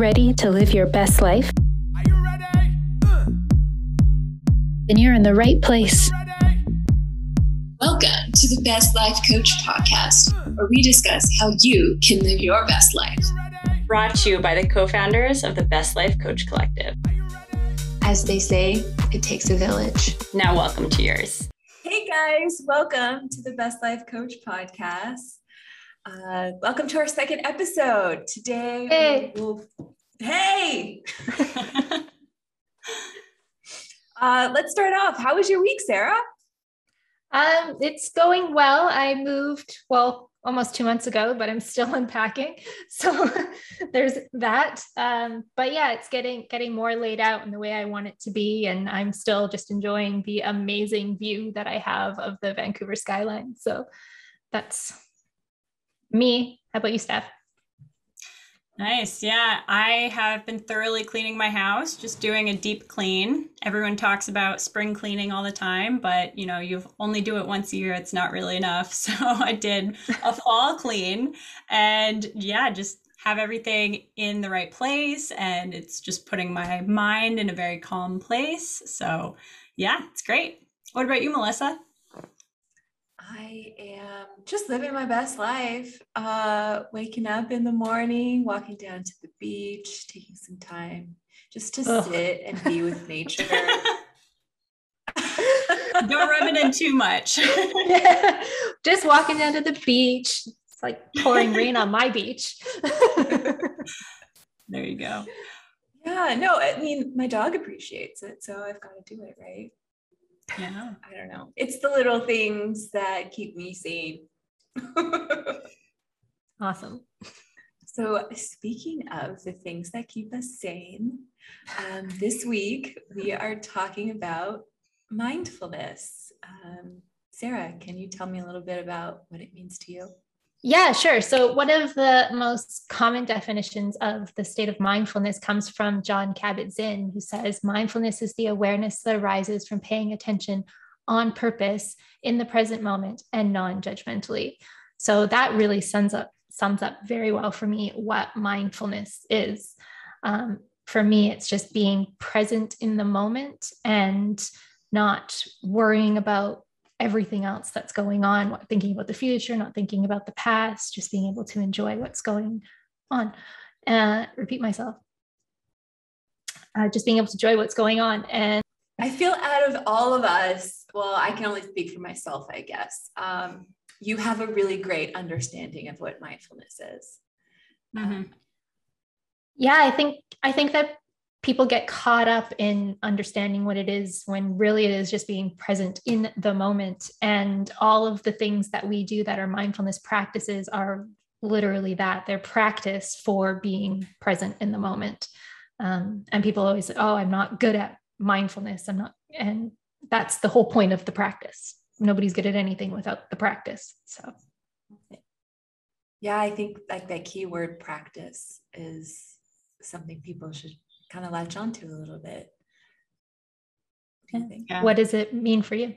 ready to live your best life? Are you ready? Uh. Then you're in the right place. Welcome to the Best Life Coach podcast, where we discuss how you can live your best life. Brought to you by the co founders of the Best Life Coach Collective. As they say, it takes a village. Now, welcome to yours. Hey guys, welcome to the Best Life Coach podcast. Uh, welcome to our second episode. Today, hey, we'll, hey. uh, let's start off. How was your week, Sarah? Um, it's going well. I moved well almost two months ago, but I'm still unpacking. So there's that. Um, but yeah, it's getting getting more laid out in the way I want it to be, and I'm still just enjoying the amazing view that I have of the Vancouver skyline. So that's me. How about you, Steph? Nice. Yeah, I have been thoroughly cleaning my house, just doing a deep clean. Everyone talks about spring cleaning all the time, but you know, you only do it once a year. It's not really enough. So I did a fall clean and yeah, just have everything in the right place and it's just putting my mind in a very calm place. So, yeah, it's great. What about you, Melissa? I am just living my best life. Uh, waking up in the morning, walking down to the beach, taking some time just to Ugh. sit and be with nature. Don't rub it in too much. Just walking down to the beach. It's like pouring rain on my beach. there you go. Yeah, no, I mean, my dog appreciates it, so I've got to do it, right? Yeah. I don't know. It's the little things that keep me sane. awesome. So, speaking of the things that keep us sane, um, this week we are talking about mindfulness. Um, Sarah, can you tell me a little bit about what it means to you? Yeah, sure. So, one of the most common definitions of the state of mindfulness comes from Jon Kabat Zinn, who says mindfulness is the awareness that arises from paying attention on purpose in the present moment and non judgmentally. So, that really sums up, sums up very well for me what mindfulness is. Um, for me, it's just being present in the moment and not worrying about everything else that's going on, thinking about the future, not thinking about the past, just being able to enjoy what's going on. Uh, repeat myself. Uh, just being able to enjoy what's going on. And I feel out of all of us, well, I can only speak for myself, I guess. Um, you have a really great understanding of what mindfulness is. Mm-hmm. Yeah, I think I think that people get caught up in understanding what it is when really it is just being present in the moment. And all of the things that we do that are mindfulness practices are literally that. They're practice for being present in the moment. Um, and people always say oh i'm not good at mindfulness. I'm not and that's the whole point of the practice. Nobody's good at anything without the practice so. Yeah i think like that key word practice is something people should kind of latch onto a little bit. Yeah. What does it mean for you?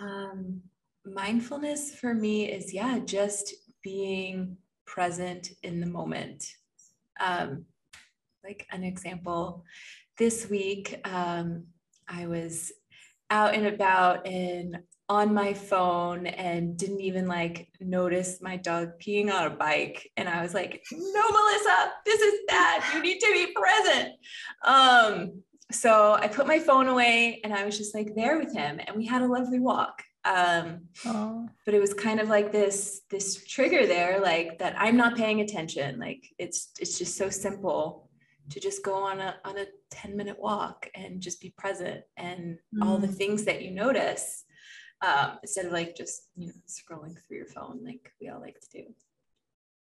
Um, mindfulness for me is, yeah, just being present in the moment. Um, like an example, this week um, I was out and about and on my phone and didn't even like notice my dog peeing on a bike. And i was like no melissa this is bad. You need to be present. Um so i put my phone away and i was just like there with him and we had a lovely walk. Um but it was kind of like this this trigger there like that i'm not paying attention. Like it's it's just so simple to just go on a on a 10 minute walk and just be present and mm. all the mm. things that you notice um, instead of like just you know scrolling through your phone like we all like to do.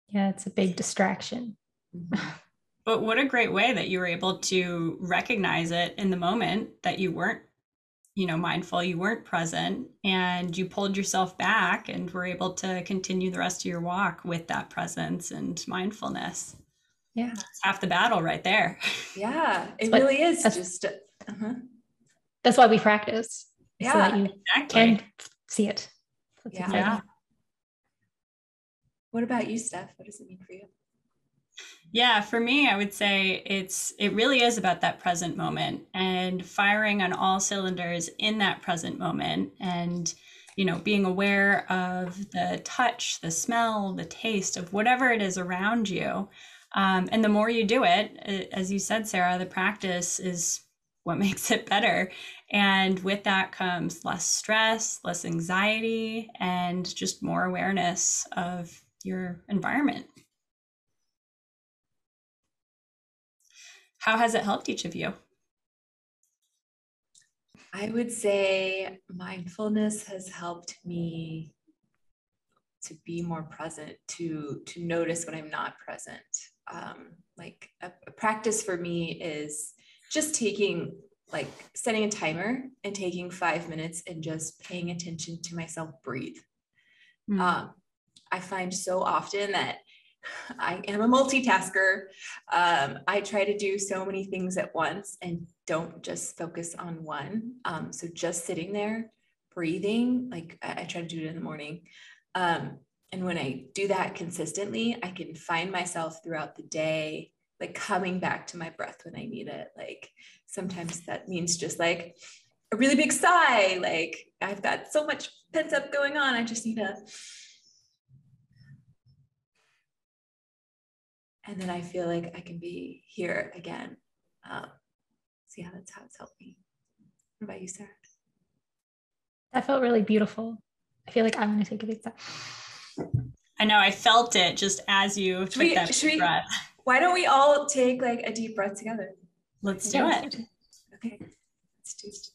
Yeah it's a big distraction. Mm-hmm. but what a great way that you were able to recognize it in the moment that you weren't you know mindful you weren't present and you pulled yourself back and were able to continue the rest of your walk with that presence and mindfulness. Yeah. It's half the battle right there. Yeah it really is just uh-huh. that's why we practice yeah, so that you exactly. can see it. yeah. yeah. What about you, Steph? What does it mean for you? Yeah, for me, I would say it's it really is about that present moment and firing on all cylinders in that present moment and you know being aware of the touch, the smell, the taste of whatever it is around you. Um, and the more you do it, as you said, Sarah, the practice is what makes it better. And with that comes less stress, less anxiety, and just more awareness of your environment. How has it helped each of you? I would say mindfulness has helped me to be more present, to to notice when I'm not present. Um, like a, a practice for me is just taking like setting a timer and taking five minutes and just paying attention to myself breathe. Mm. Um, I find so often that I am a multitasker. Um, I try to do so many things at once and don't just focus on one. Um, so just sitting there, breathing, like I, I, try to do it in the morning. Um, and when I do that consistently, I can find myself throughout the day, like coming back to my breath when I need it. Like sometimes that means just like a really big sigh, like I've got so much pent up going on. I just need to and then I feel like I can be here again. Um, so yeah, that's how it's helped me. What about you, Sarah? That felt really beautiful. I feel like I'm going to take a big step. I know I felt it just as you took we, that we, breath. Why don't we all take like a deep breath together? Let's do yeah. it. Okay, let's do it.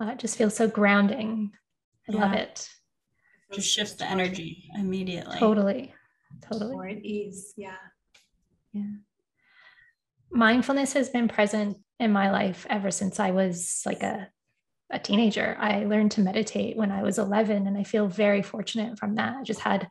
Uh, it just feels so grounding. I yeah. love it. Just shifts the energy immediately. Totally. Totally. More at ease. Yeah. Yeah. Mindfulness has been present in my life ever since I was like a, a teenager. I learned to meditate when I was 11, and I feel very fortunate from that. I just had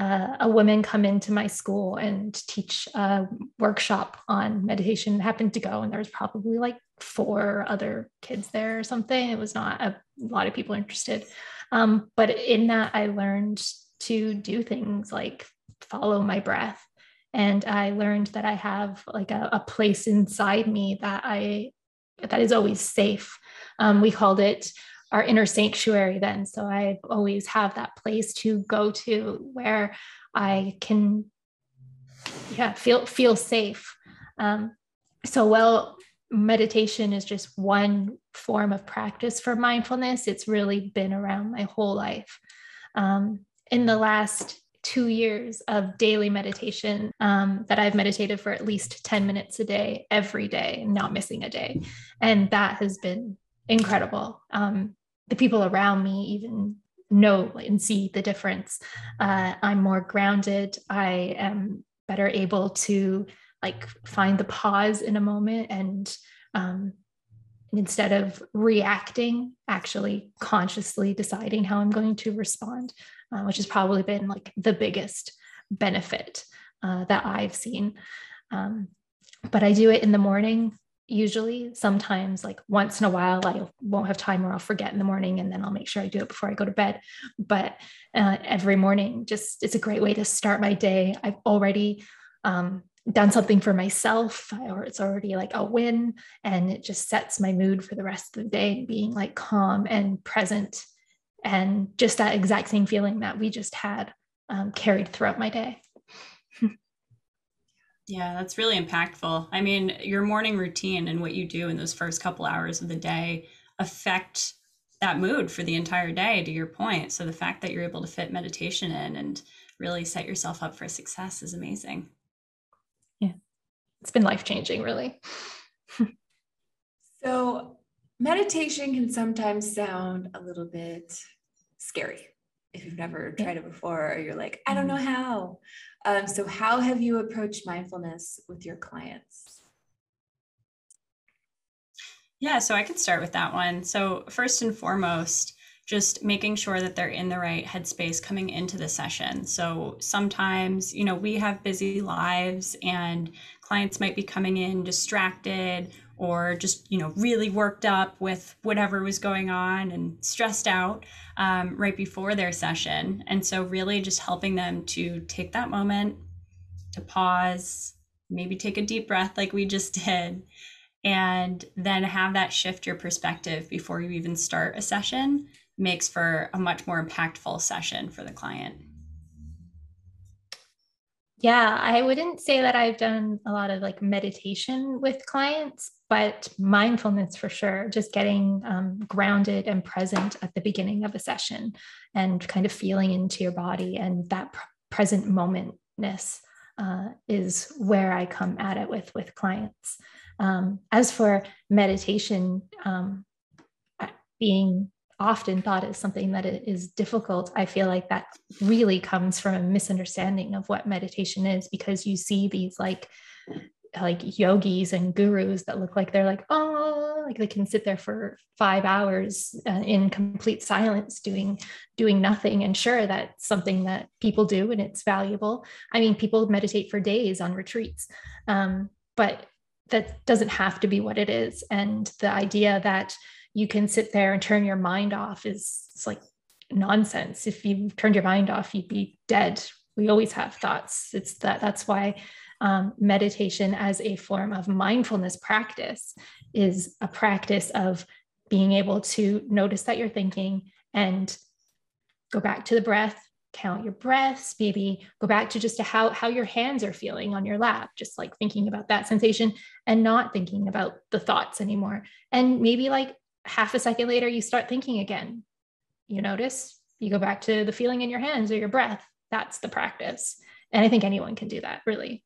uh, a woman come into my school and teach a workshop on meditation. happened to go, and there was probably like four other kids there or something. It was not a, a lot of people interested. Um, but in that, I learned to do things like follow my breath. And I learned that I have like a, a place inside me that I that is always safe. Um, we called it our inner sanctuary then. So I always have that place to go to where I can yeah feel feel safe. Um, so well meditation is just one form of practice for mindfulness. It's really been around my whole life. Um, in the last two years of daily meditation um, that I've meditated for at least 10 minutes a day, every day, not missing a day. And that has been incredible. Um, the people around me even know and see the difference. Uh, I'm more grounded. I am better able to like find the pause in a moment and um, instead of reacting, actually consciously deciding how I'm going to respond, uh, which has probably been like the biggest benefit uh, that I've seen. Um, but I do it in the morning usually sometimes like once in a while i won't have time or i'll forget in the morning and then i'll make sure i do it before i go to bed. But uh, every morning just it's a great way to start my day. I've already um, done something for myself. Or it's already like a win and it just sets my mood for the rest of the day being like calm and present and just that exact same feeling that we just had um, carried throughout my day Yeah, that's really impactful. I mean, your morning routine and what you do in those first couple hours of the day affect that mood for the entire day, to your point. So the fact that you're able to fit meditation in and really set yourself up for success is amazing. Yeah, it's been life changing, really. so, meditation can sometimes sound a little bit scary if you've never tried it before or you're like i don't know mm-hmm. how. Um, so how have you approached mindfulness with your clients? Yeah so i can start with that one. So first and foremost just making sure that they're in the right headspace coming into the session. So sometimes you know we have busy lives and clients might be coming in distracted or just you know really worked up with whatever was going on and stressed out um, right before their session. And so really just helping them to take that moment to pause maybe take a deep breath like we just did and then have that shift your perspective before you even start a session makes for a much more impactful session for the client yeah, I wouldn't say that I've done a lot of like meditation with clients, but mindfulness for sure, just getting um, grounded and present at the beginning of a session and kind of feeling into your body and that pr- present momentness uh, is where I come at it with with clients. Um, as for meditation, um, being often thought as something that is difficult, I feel like that really comes from a misunderstanding of what meditation is because you see these like like yogis and gurus that look like they're like oh like they can sit there for five hours uh, in complete silence doing doing nothing. And sure that's something that people do and it's valuable. I mean people meditate for days on retreats um, but that doesn't have to be what it is. And the idea that you can sit there and turn your mind off is it's like nonsense. If you turned your mind off, you'd be dead. We always have thoughts. It's that that's why um, meditation as a form of mindfulness practice is a practice of being able to notice that you're thinking and go back to the breath count your breaths maybe go back to just to how how your hands are feeling on your lap just like thinking about that sensation and not thinking about the thoughts anymore and maybe like half a second later, you start thinking again. You notice, you go back to the feeling in your hands or your breath. That's the practice. And I think anyone can do that, really.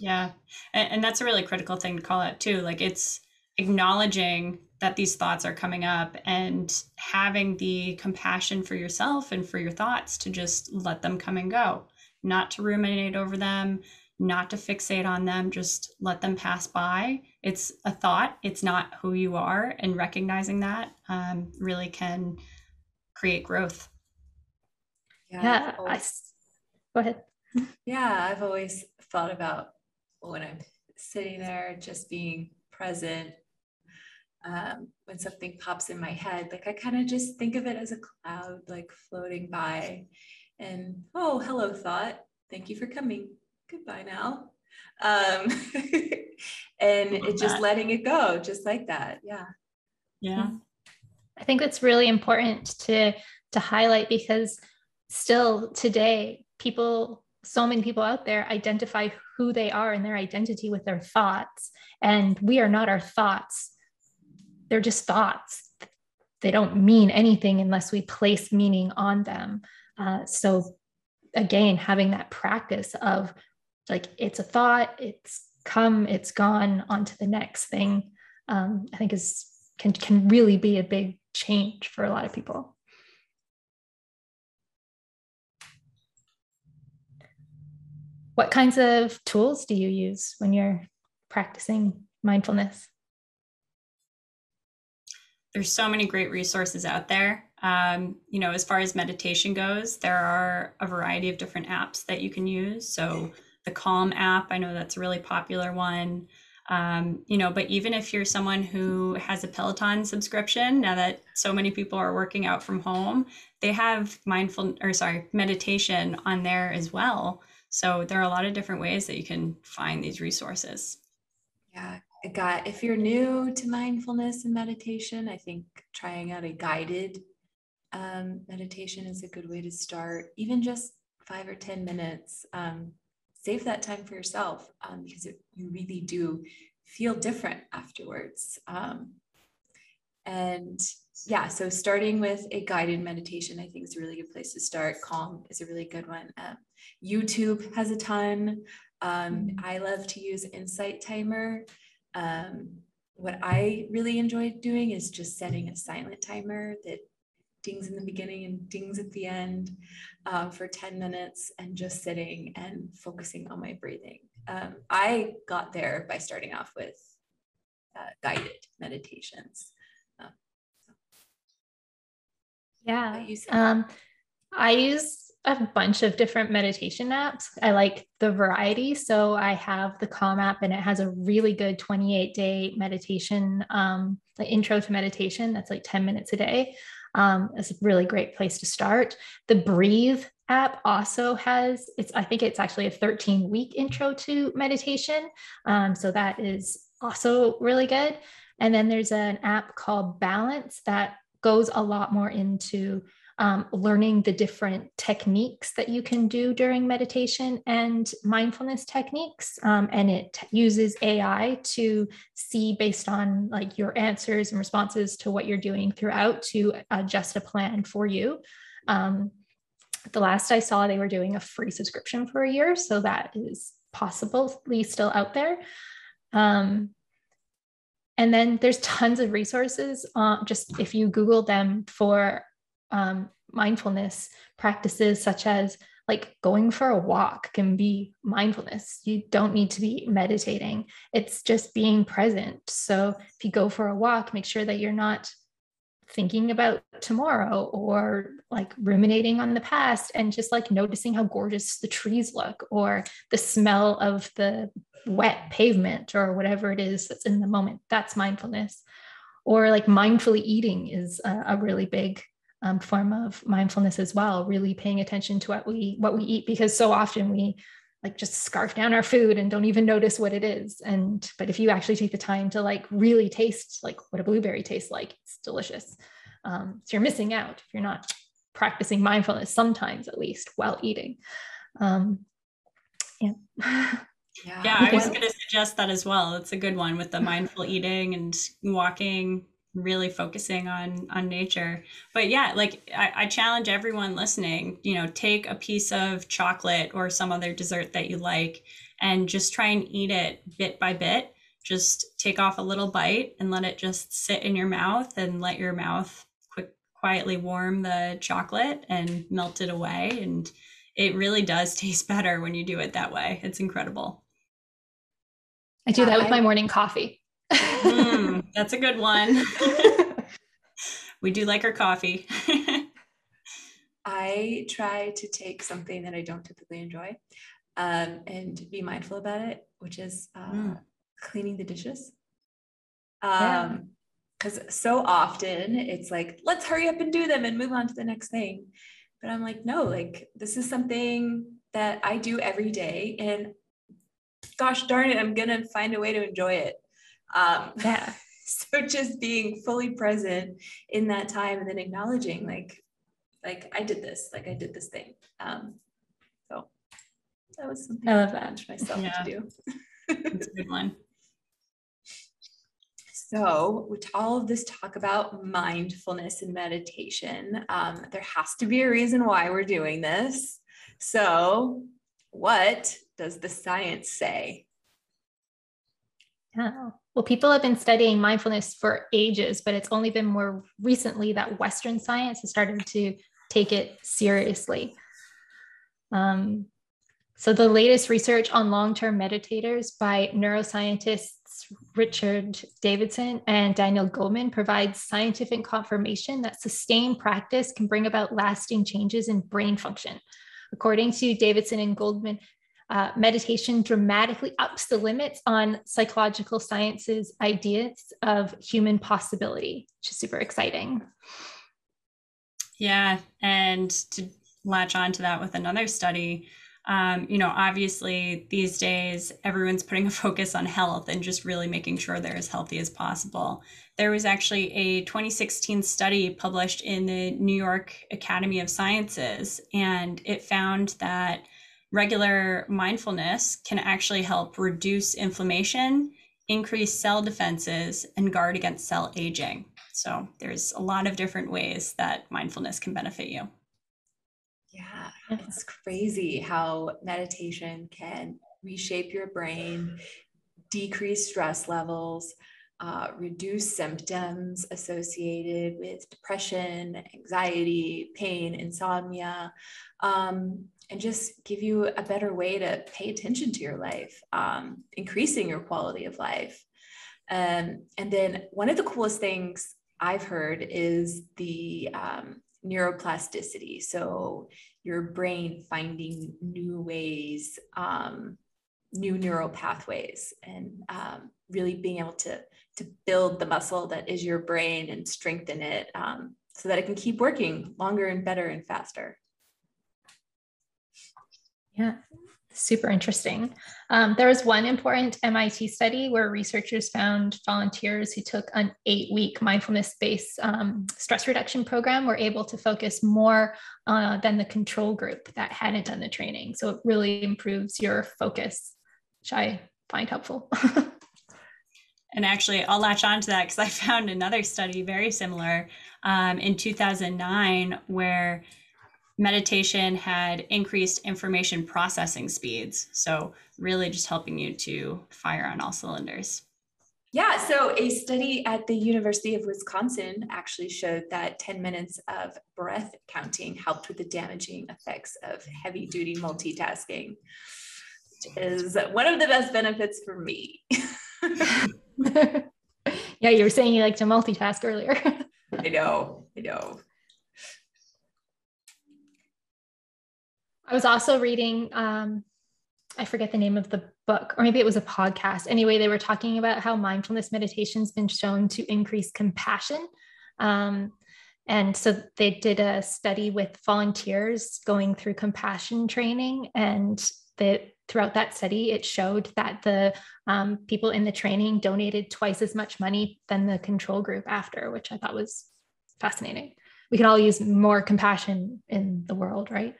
Yeah. And, and that's a really critical thing to call out, too. Like it's acknowledging that these thoughts are coming up and having the compassion for yourself and for your thoughts to just let them come and go, not to ruminate over them, not to fixate on them, just let them pass by. It's a thought, it's not who you are. And recognizing that um, really can create growth. Yeah. yeah always, I, go ahead. Yeah, I've always thought about when I'm sitting there, just being present. Um, when something pops in my head, like I kind of just think of it as a cloud, like floating by. And oh, hello, thought. Thank you for coming goodbye now. Um, and it just letting it go, just like that. Yeah. Yeah. I think that's really important to to highlight because still today, people, so many people out there identify who they are and their identity with their thoughts. And we are not our thoughts. They're just thoughts. They don't mean anything unless we place meaning on them. Uh, so again, having that practice of like it's a thought it's come it's gone on to the next thing um, i think is can can really be a big change for a lot of people. What kinds of tools do you use when you're practicing mindfulness? There's so many great resources out there. Um, you know as far as meditation goes there are a variety of different apps that you can use. So the Calm app. I know that's a really popular one. Um, you know, but even if you're someone who has a Peloton subscription, now that so many people are working out from home, they have mindful or sorry, meditation on there as well. So there are a lot of different ways that you can find these resources. Yeah, I got if you're new to mindfulness and meditation, I think trying out a guided um, meditation is a good way to start, even just five or 10 minutes. Um, save that time for yourself um, because it, you really do feel different afterwards. Um, and yeah, so starting with a guided meditation, I think is a really good place to start. Calm is a really good one. Um, YouTube has a ton. Um, I love to use Insight Timer. Um, what I really enjoy doing is just setting a silent timer that dings in the beginning and dings at the end uh, for 10 minutes and just sitting and focusing on my breathing. Um, I got there by starting off with uh, guided meditations. Uh, yeah. Um, I use a bunch of different meditation apps. I like the variety. So I have the Calm app and it has a really good 28 day meditation, um, the intro to meditation. That's like 10 minutes a day. Um, it's a really great place to start. The Breathe app also has it's i think it's actually a 13 week intro to meditation um, so that is also really good and then there's an app called balance that goes a lot more into um, learning the different techniques that you can do during meditation and mindfulness techniques. Um, and it uses AI to see based on like your answers and responses to what you're doing throughout to adjust a plan for you. Um, the last I saw, they were doing a free subscription for a year. So that is possibly still out there. Um, and then there's tons of resources. Uh, just if you Google them for um, mindfulness practices, such as like going for a walk can be mindfulness. You don't need to be meditating, it's just being present. So if you go for a walk, make sure that you're not thinking about tomorrow or like ruminating on the past and just like noticing how gorgeous the trees look or the smell of the wet pavement or whatever it is that's in the moment. That's mindfulness. Or like mindfully eating is a, a really big um, form of mindfulness as well really paying attention to what we what we eat because so often we like just scarf down our food and don't even notice what it is. And but if you actually take the time to like really taste like what a blueberry tastes like it's delicious. Um, so you're missing out if you're not practicing mindfulness sometimes at least while eating. Um, yeah. Yeah, yeah i was going to suggest that as well. It's a good one with the mindful eating and walking really focusing on on nature. But yeah like I, I, challenge everyone listening you know take a piece of chocolate or some other dessert that you like and just try and eat it bit by bit. Just take off a little bite and let it just sit in your mouth and let your mouth quick quietly warm the chocolate and melt it away. And it really does taste better when you do it that way. It's incredible. I do that with my morning coffee mm, that's a good one. we do like our coffee. I try to take something that I don't typically enjoy um, and be mindful about it, which is uh, mm. cleaning the dishes. Um, because so often it's like, let's hurry up and do them and move on to the next thing. But I'm like, no, like this is something that I do every day. And gosh darn it, I'm going to find a way to enjoy it. Um, yeah. So just being fully present in that time and then acknowledging like, like I did this, like I did this thing. Um, so that was something I love that myself yeah. to do. That's a good one. So, with all of this talk about mindfulness and meditation, um, there has to be a reason why we're doing this. So, what does the science say? Yeah. Well, people have been studying mindfulness for ages, but it's only been more recently that Western science has started to take it seriously. Um, so, the latest research on long term meditators by neuroscientists Richard Davidson and Daniel Goleman provides scientific confirmation that sustained practice can bring about lasting changes in brain function. According to Davidson and Goleman, uh, meditation dramatically ups the limits on psychological sciences ideas of human possibility, which is super exciting. Yeah, and to latch on to that with another study, um, you know, obviously these days everyone's putting a focus on health and just really making sure they're as healthy as possible. There was actually a 2016 study published in the New York Academy of Sciences, and it found that regular mindfulness can actually help reduce inflammation, increase cell defenses, and guard against cell aging. So there's a lot of different ways that mindfulness can benefit you. Yeah, it's crazy how meditation can reshape your brain, decrease stress levels, uh, reduce symptoms associated with depression, anxiety, pain, insomnia, um, and just give you a better way to pay attention to your life, um, increasing your quality of life. Um, and then one of the coolest things I've heard is the um, neuroplasticity. So your brain finding new ways, um, new neural pathways, and um, really being able to to build the muscle that is your brain and strengthen it um, so that it can keep working longer and better and faster. Yeah, super interesting. Um, there was one important MIT study where researchers found volunteers who took an eight week mindfulness based um, stress reduction program were able to focus more uh, than the control group that hadn't done the training. So it really improves your focus, which I find helpful. and actually, I'll latch on to that because I found another study very similar um, in 2009 where meditation had increased information processing speeds. So, really just helping you to fire on all cylinders. Yeah, so a study at the University of Wisconsin actually showed that 10 minutes of breath counting helped with the damaging effects of heavy duty multitasking, which is one of the best benefits for me. yeah, you were saying you like to multitask earlier. I know, I know. I was also reading, um, I forget the name of the book, or maybe it was a podcast. Anyway, they were talking about how mindfulness meditation has been shown to increase compassion. Um, and so they did a study with volunteers going through compassion training. And that throughout that study, it showed that the um, people in the training donated twice as much money than the control group after, which I thought was fascinating. We can all use more compassion in the world, right?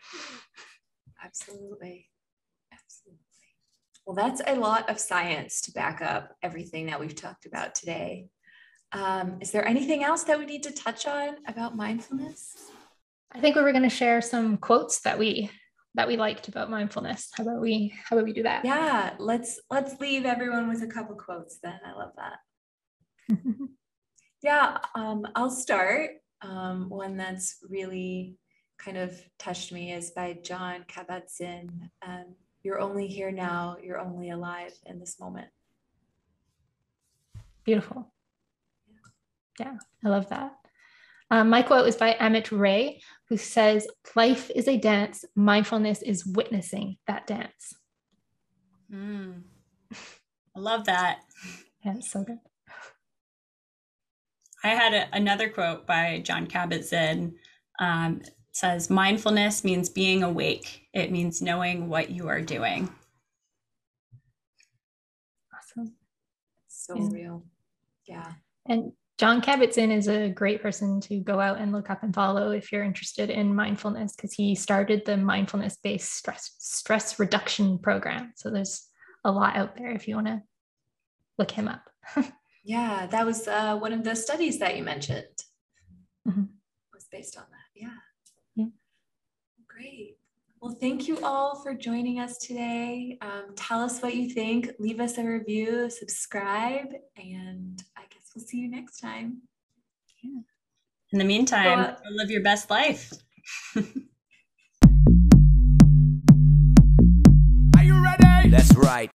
Absolutely. Absolutely. Well, that's a lot of science to back up everything that we've talked about today. Um, is there anything else that we need to touch on about mindfulness? I think we were going to share some quotes that we that we liked about mindfulness. How about we how about we do that? Yeah, let's let's leave everyone with a couple quotes then. I love that. yeah, um, I'll start. Um, one that's really kind of touched me is by Jon Kabat-Zinn. Um, you're only here now. You're only alive in this moment. Beautiful. Yeah, I love that. Um, my quote is by Amit Ray, who says, Life is a dance, mindfulness is witnessing that dance. Mm. I love that. Yeah, it's so good. I had a, another quote by Jon Kabat-Zinn. Um, says mindfulness means being awake. It means knowing what you are doing. Awesome. So yeah. real. Yeah. And Jon Kabat-Zinn is a great person to go out and look up and follow if you're interested in mindfulness because he started the mindfulness based stress stress reduction program. So there's a lot out there if you want to look him up. yeah, that was uh, one of the studies that you mentioned. Mm-hmm. Was based on that. Yeah. Great. Well, thank you all for joining us today. Um, tell us what you think, leave us a review, subscribe, and I guess we'll see you next time. Yeah. In the meantime, well, live your best life. Are you ready? That's right.